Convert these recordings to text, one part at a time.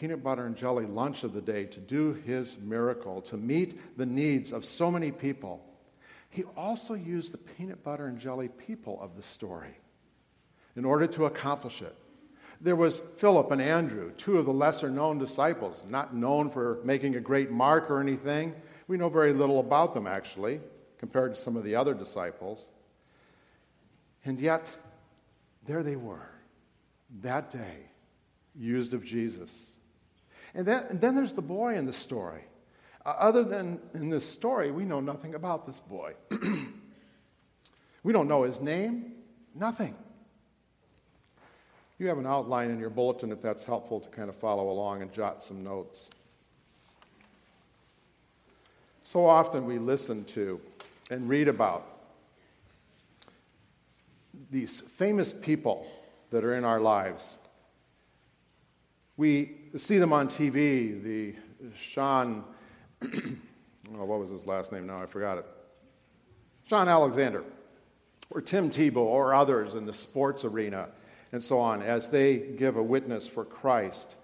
peanut butter and jelly lunch of the day to do his miracle, to meet the needs of so many people, he also used the peanut butter and jelly people of the story in order to accomplish it. There was Philip and Andrew, two of the lesser known disciples, not known for making a great mark or anything. We know very little about them, actually, compared to some of the other disciples. And yet, there they were, that day, used of Jesus. And then, and then there's the boy in the story. Uh, other than in this story, we know nothing about this boy. we don't know his name, nothing. You have an outline in your bulletin if that's helpful to kind of follow along and jot some notes. So often we listen to and read about these famous people that are in our lives. We see them on TV, the Sean, oh, what was his last name now? I forgot it. Shaun Alexander, or Tim Tebow, or others in the sports arena and so on as they give a witness for Christ.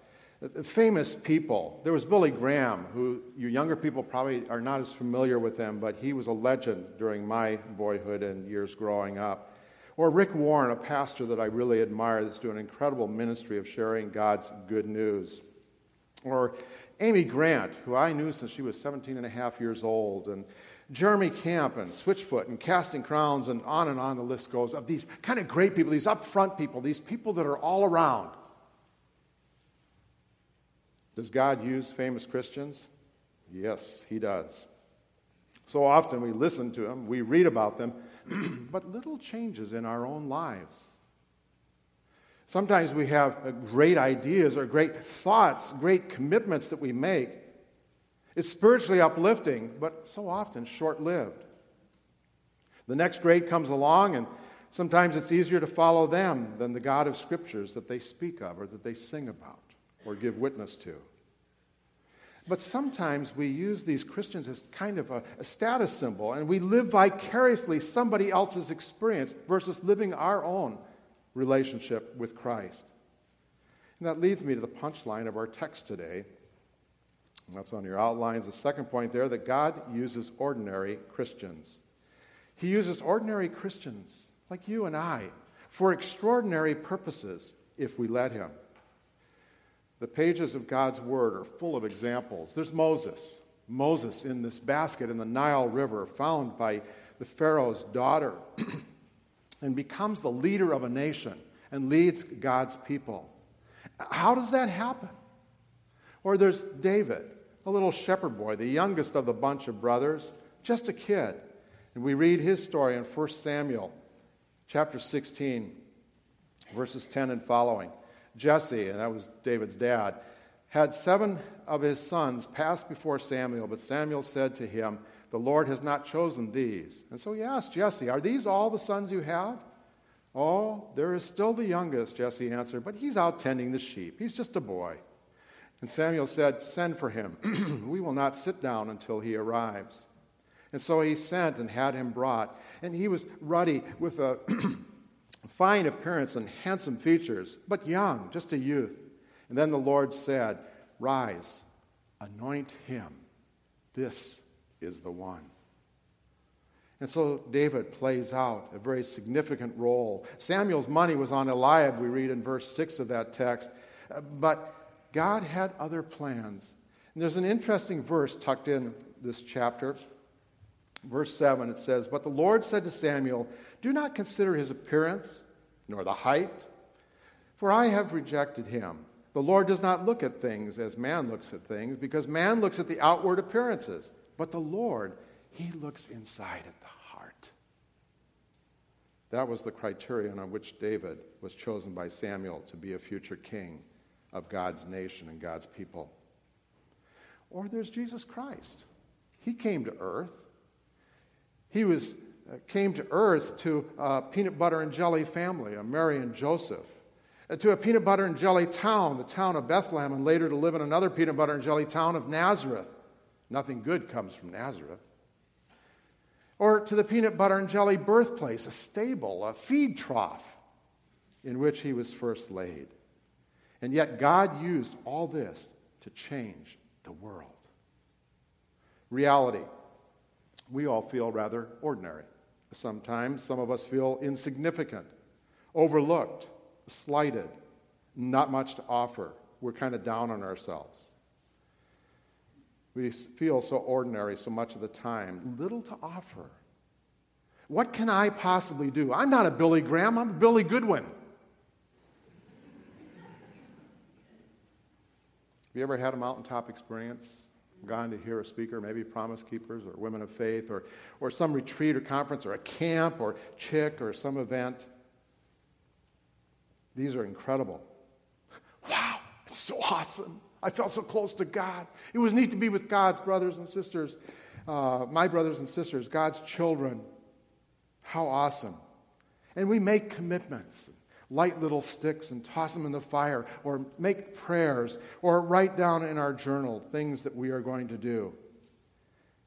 Uh, famous people. There was Billy Graham, who you younger people probably are not as familiar with him, but he was a legend during my boyhood and years growing up. Or Rick Warren, a pastor that I really admire that's doing an incredible ministry of sharing God's good news. Or Amy Grant, who I knew since she was 17 and a half years old, and Jeremy Camp and Switchfoot and Casting Crowns and on and on the list goes of these kind of great people, these upfront people, these people that are all around. Does God use famous Christians? Yes, He does. So often we listen to them, we read about them, but little changes in our own lives. Sometimes we have uh, great ideas or great thoughts, great commitments that we make, it's spiritually uplifting, but so often short lived. The next grade comes along, and sometimes it's easier to follow them than the God of Scriptures that they speak of or that they sing about or give witness to. But sometimes we use these Christians as kind of a, a, status symbol, and we live vicariously somebody else's experience versus living our own relationship with Christ. And that leads me to the punchline of our text today, that's on your outlines. The second point there that God uses ordinary Christians. He uses ordinary Christians like you and I for extraordinary purposes if we let Him. The pages of God's Word are full of examples. There's Moses. Moses in this basket in the Nile River, found by the Pharaoh's daughter, and becomes the leader of a nation and leads God's people. How does that happen? Or there's David, a little shepherd boy, the youngest of the bunch of brothers, just a kid. And we read his story in 1 Samuel chapter 16, verses 10 and following. Jesse, and that was David's dad, had seven of his sons pass before Samuel, but Samuel said to him, The Lord has not chosen these. And so he asked Jesse, Are these all the sons you have? Oh, there is still the youngest, Jesse answered, but he's out tending the sheep. He's just a boy. And Samuel said, Send for him. we will not sit down until he arrives. And so he sent and had him brought. And he was ruddy with a fine appearance and handsome features, but young, just a youth. And then the Lord said, Rise, anoint him. This is the one. And so David plays out a very significant role. Samuel's money was on Eliab, we read in verse 6 of that text. But God had other plans. And there's an interesting verse tucked in this chapter. Verse 7, it says, But the Lord said to Samuel, Do not consider his appearance, nor the height, for I have rejected him. The Lord does not look at things as man looks at things, because man looks at the outward appearances. But the Lord, he looks inside at the heart. That was the criterion on which David was chosen by Samuel to be a future king of God's nation and God's people. Or there's Jesus Christ. He came to earth. He was, came to earth to a peanut butter and jelly family, a Mary and Joseph, uh, to a peanut butter and jelly town, the town of Bethlehem, and later to live in another peanut butter and jelly town of Nazareth. Nothing good comes from Nazareth. Or to the peanut butter and jelly birthplace, a stable, a feed trough in which he was first laid. And yet, God used all this to change the world. Reality. We all feel rather ordinary. Sometimes some of us feel insignificant, overlooked, slighted, not much to offer. We're kind of down on ourselves. We feel so ordinary so much of the time, little to offer. What can I possibly do? I'm not a Billy Graham, I'm a Billy Goodwin. Have you ever had a mountaintop experience? Gone to hear a speaker, maybe Promise Keepers or Women of Faith, or, or some retreat or conference, or a camp, or chick, or some event? These are incredible. Wow, it's so awesome. I felt so close to God. It was neat to be with God's brothers and sisters, uh, my brothers and sisters, God's children. How awesome. And we make commitments, light little sticks and toss them in the fire, or make prayers, or write down in our journal things that we are going to do.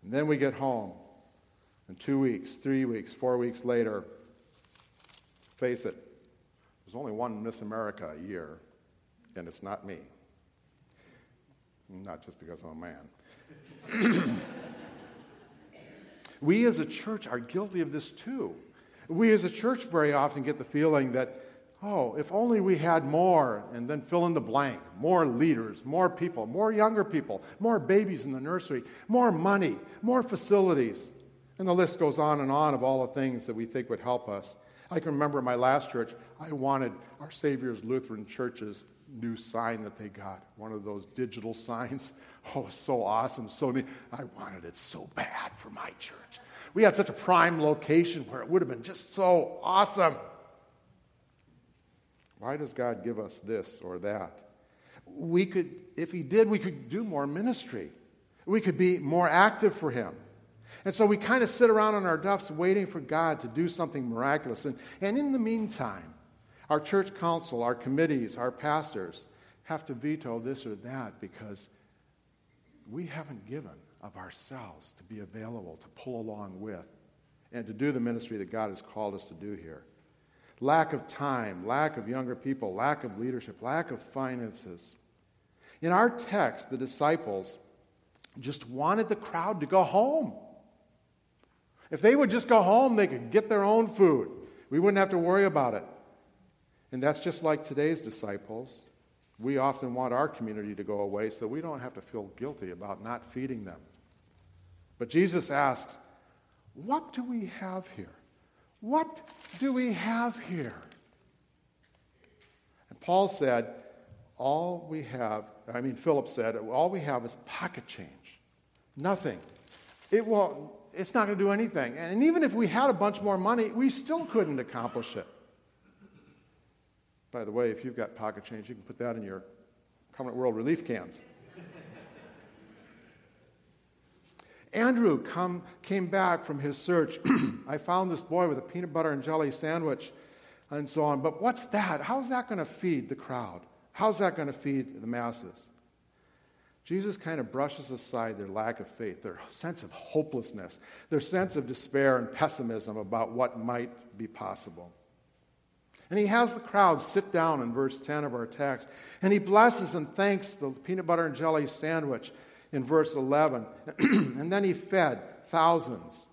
And then we get home, and two weeks, three weeks, four weeks later, face it, there's only one Miss America a year, and it's not me. Not just because I'm a man. we as a church are guilty of this too. We as a church very often get the feeling that, oh, if only we had more, and then fill in the blank more leaders, more people, more younger people, more babies in the nursery, more money, more facilities. And the list goes on and on of all the things that we think would help us. I can remember my last church, I wanted our Savior's Lutheran Church's new sign that they got, one of those digital signs. Oh, so awesome, so neat. I wanted it so bad for my church. We had such a prime location where it would have been just so awesome. Why does God give us this or that? We could, if He did, we could do more ministry. We could be more active for Him. And so we kind of sit around on our duffs waiting for God to do something miraculous. And, and in the meantime, our church council, our committees, our pastors have to veto this or that because we haven't given of ourselves to be available to pull along with and to do the ministry that God has called us to do here. Lack of time, lack of younger people, lack of leadership, lack of finances. In our text, the disciples just wanted the crowd to go home. If they would just go home, they could get their own food. We wouldn't have to worry about it. And that's just like today's disciples. We often want our community to go away so we don't have to feel guilty about not feeding them. But Jesus asks, What do we have here? What do we have here? And Paul said, All we have, I mean, Philip said, all we have is pocket change. Nothing. It won't, it's not going to do anything. And even if we had a bunch more money, we still couldn't accomplish it. By the way, if you've got pocket change, you can put that in your Covenant World relief cans. Andrew come, came back from his search. I found this boy with a peanut butter and jelly sandwich and so on. But what's that? How's that going to feed the crowd? How's that going to feed the masses? Jesus kind of brushes aside their lack of faith, their sense of hopelessness, their sense of despair and pessimism about what might be possible. And he has the crowd sit down in verse 10 of our text. And he blesses and thanks the peanut butter and jelly sandwich in verse 11. and then he fed thousands.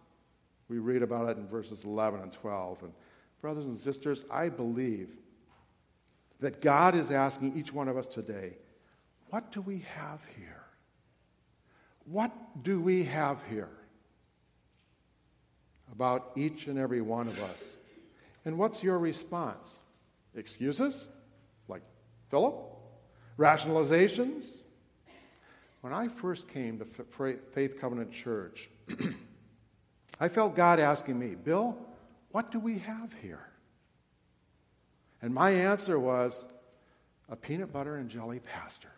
We read about it in verses 11 and 12. And brothers and sisters, I believe that God is asking each one of us today, what do we have here? What do we have here about each and every one of us? And what's your response? Excuses? Like Philip? Rationalizations? When I first came to Faith Covenant Church, I felt God asking me, Bill, what do we have here? And my answer was a peanut butter and jelly pastor.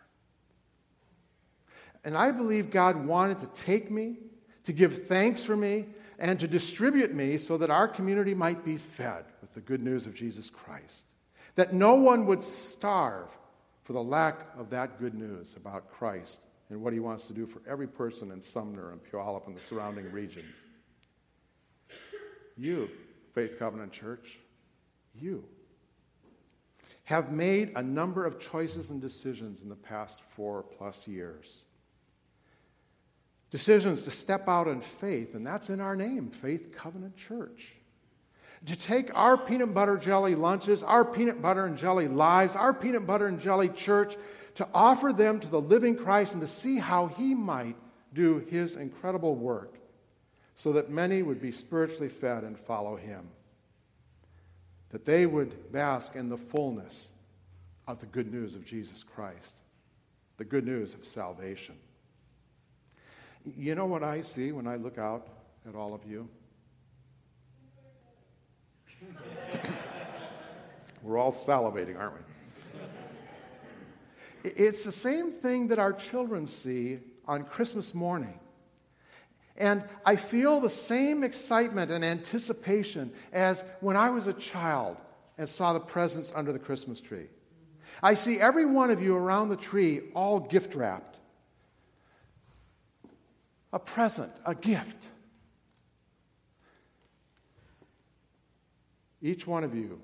And I believe God wanted to take me, to give thanks for me, and to distribute me so that our community might be fed with the good news of Jesus Christ. That no one would starve for the lack of that good news about Christ and what he wants to do for every person in Sumner and Puyallup and the surrounding regions. You, Faith Covenant Church, you have made a number of choices and decisions in the past four plus years. Decisions to step out in faith, and that's in our name, Faith Covenant Church. To take our peanut butter jelly lunches, our peanut butter and jelly lives, our peanut butter and jelly church, to offer them to the living Christ and to see how He might do His incredible work so that many would be spiritually fed and follow Him. That they would bask in the fullness of the good news of Jesus Christ, the good news of salvation. You know what I see when I look out at all of you? We're all salivating, aren't we? It's the same thing that our children see on Christmas morning. And I feel the same excitement and anticipation as when I was a child and saw the presents under the Christmas tree. I see every one of you around the tree all gift wrapped. A present, a gift. Each one of you,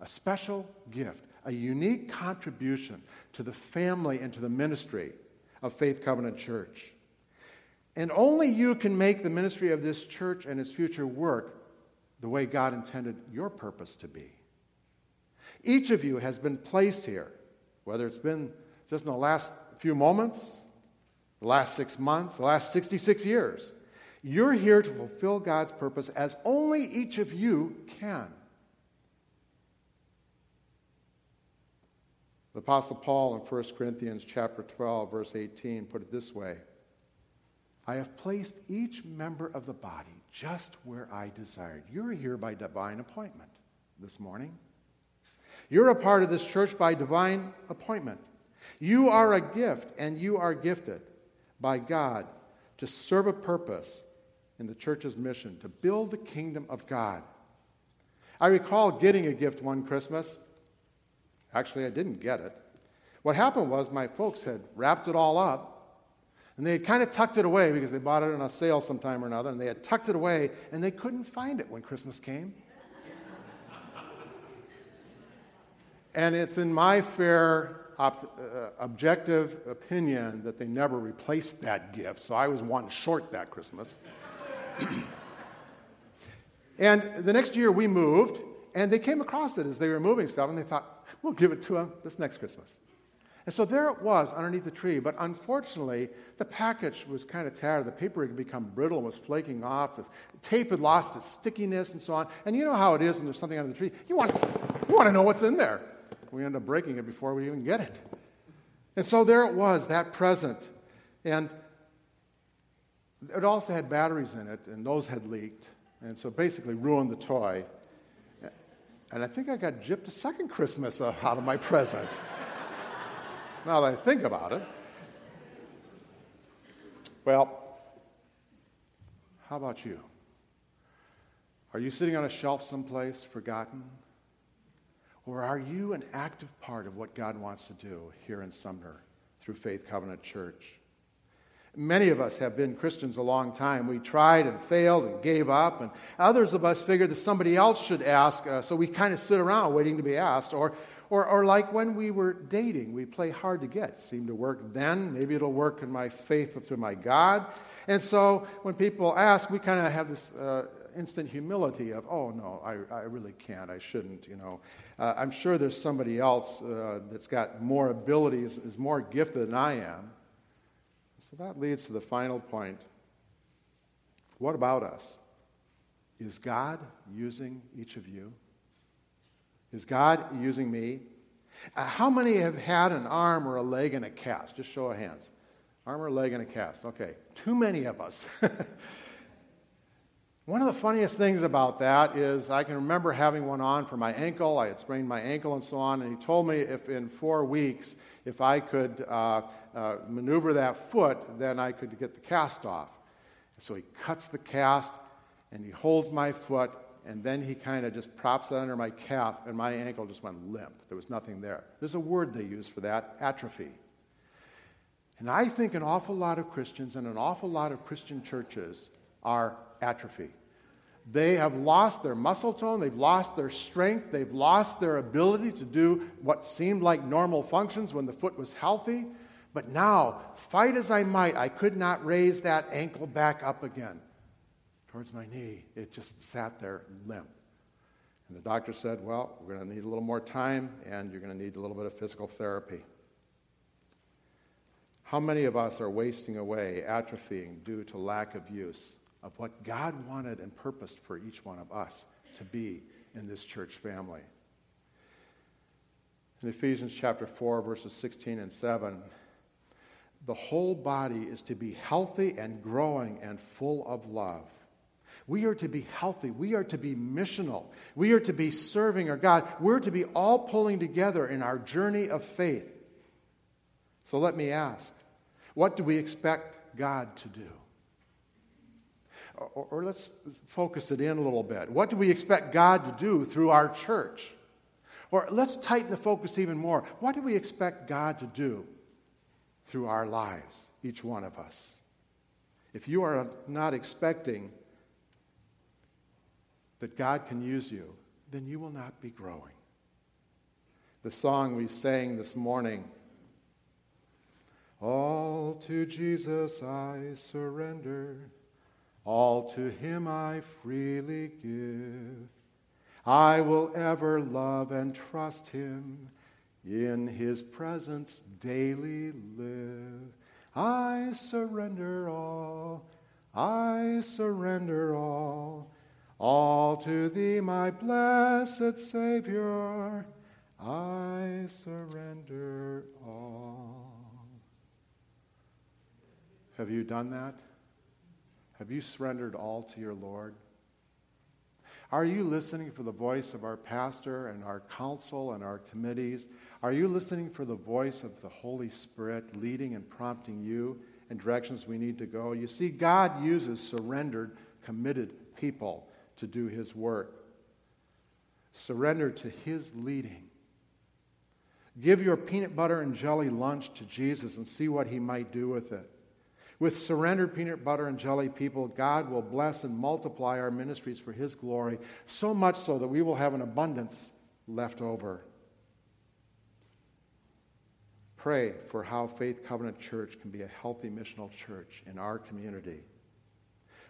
a special gift, a unique contribution to the family and to the ministry of Faith Covenant Church. And only you can make the ministry of this church and its future work the way God intended your purpose to be. Each of you has been placed here, whether it's been just in the last few moments, the last six months, the last 66 years. You're here to fulfill God's purpose as only each of you can. The Apostle Paul in 1 Corinthians chapter 12, verse 18, put it this way I have placed each member of the body just where I desired. You're here by divine appointment this morning. You're a part of this church by divine appointment. You are a gift, and you are gifted by God to serve a purpose in the church's mission to build the kingdom of God. I recall getting a gift one Christmas. Actually, I didn't get it. What happened was my folks had wrapped it all up and they had kind of tucked it away because they bought it on a sale sometime or another, and they had tucked it away and they couldn't find it when Christmas came. and it's in my fair uh, objective opinion that they never replaced that gift, so I was one short that Christmas. and the next year we moved, and they came across it as they were moving stuff, and they thought, we'll give it to them this next Christmas. And so there it was underneath the tree, but unfortunately, the package was kind of tattered. The paper had become brittle and was flaking off. The tape had lost its stickiness and so on. And you know how it is when there's something under the tree. You want, you want to know what's in there. We end up breaking it before we even get it. And so there it was, that present. And it also had batteries in it, and those had leaked. And so basically ruined the toy. And I think I got gypped a second Christmas uh, out of my present. now that I think about it. Well, how about you? Are you sitting on a shelf someplace, forgotten? Or are you an active part of what God wants to do here in Sumner through Faith Covenant Church? Many of us have been Christians a long time. We tried and failed and gave up, and others of us figured that somebody else should ask, uh, so we kind of sit around waiting to be asked. Or, or, or like when we were dating, we play hard to get. It seemed to work then. Maybe it'll work in my faith through my God. And so when people ask, we kind of have this uh, instant humility of, oh, no, I, I really can't. I shouldn't, you know. Uh, I'm sure there's somebody else uh, that's got more abilities, is more gifted than I am. So that leads to the final point. What about us? Is God using each of you? Is God using me? Uh, how many have had an arm or a leg in a cast? Just show of hands. Arm or leg in a cast. Okay. Too many of us. One of the funniest things about that is I can remember having one on for my ankle. I had sprained my ankle and so on, and he told me if in four weeks, if I could uh, uh, maneuver that foot, then I could get the cast off. So he cuts the cast and he holds my foot, and then he kind of just props it under my calf, and my ankle just went limp. There was nothing there. There's a word they use for that atrophy. And I think an awful lot of Christians and an awful lot of Christian churches are atrophy. They have lost their muscle tone, they've lost their strength, they've lost their ability to do what seemed like normal functions when the foot was healthy. But now, fight as I might, I could not raise that ankle back up again towards my knee. It just sat there limp. And the doctor said, Well, we're going to need a little more time, and you're going to need a little bit of physical therapy. How many of us are wasting away, atrophying due to lack of use of what God wanted and purposed for each one of us to be in this church family? In Ephesians chapter 4, verses 16 and 7, the whole body is to be healthy and growing and full of love. We are to be healthy. We are to be missional. We are to be serving our God. We're to be all pulling together in our journey of faith. So let me ask what do we expect God to do? Or, or, let's focus it in a little bit. What do we expect God to do through our church? Or let's tighten the focus even more. What do we expect God to do through our lives, each one of us? If you are not expecting that God can use you, then you will not be growing. The song we sang this morning all to Jesus I surrender, all to him I freely give. I will ever love and trust him, in his presence daily live. I surrender all, I surrender all, all to thee, my blessed Savior, I surrender all. Have you done that? Have you surrendered all to your Lord? Are you listening for the voice of our pastor and our council and our committees? Are you listening for the voice of the Holy Spirit leading and prompting you in directions we need to go? You see, God uses surrendered, committed people to do His work. Surrender to His leading. Give your peanut butter and jelly lunch to Jesus and see what He might do with it. With surrendered peanut butter and jelly people, God will bless and multiply our ministries for His glory, so much so that we will have an abundance left over. Pray for how Faith Covenant Church can be a healthy missional church in our community.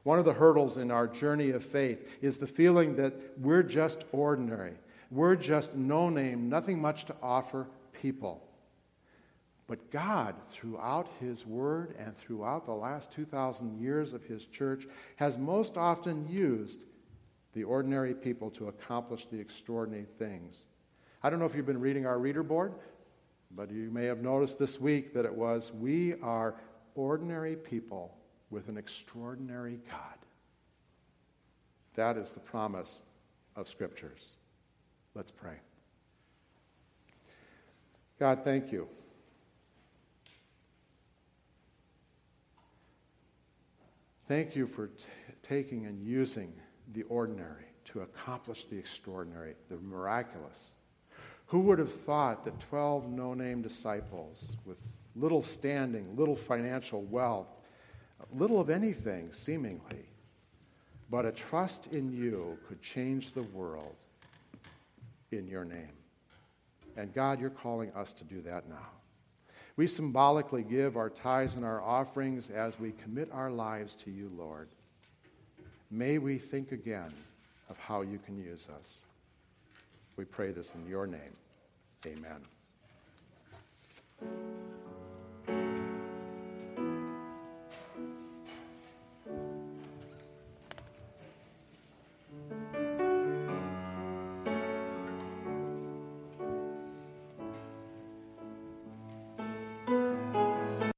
One of the hurdles in our journey of faith is the feeling that we're just ordinary. We're just no name, nothing much to offer people. But God, throughout His Word and throughout the last 2,000 years of His church, has most often used the ordinary people to accomplish the extraordinary things. I don't know if you've been reading our reader board, but you may have noticed this week that it was We are ordinary people with an extraordinary God. That is the promise of Scriptures. Let's pray. God, thank you Thank you for t- taking and using the ordinary to accomplish the extraordinary, the miraculous. Who would have thought that 12 no name disciples with little standing, little financial wealth, little of anything seemingly, but a trust in you could change the world in your name? And God, you're calling us to do that now. We symbolically give our tithes and our offerings as we commit our lives to you, Lord. May we think again of how you can use us. We pray this in your name. Amen.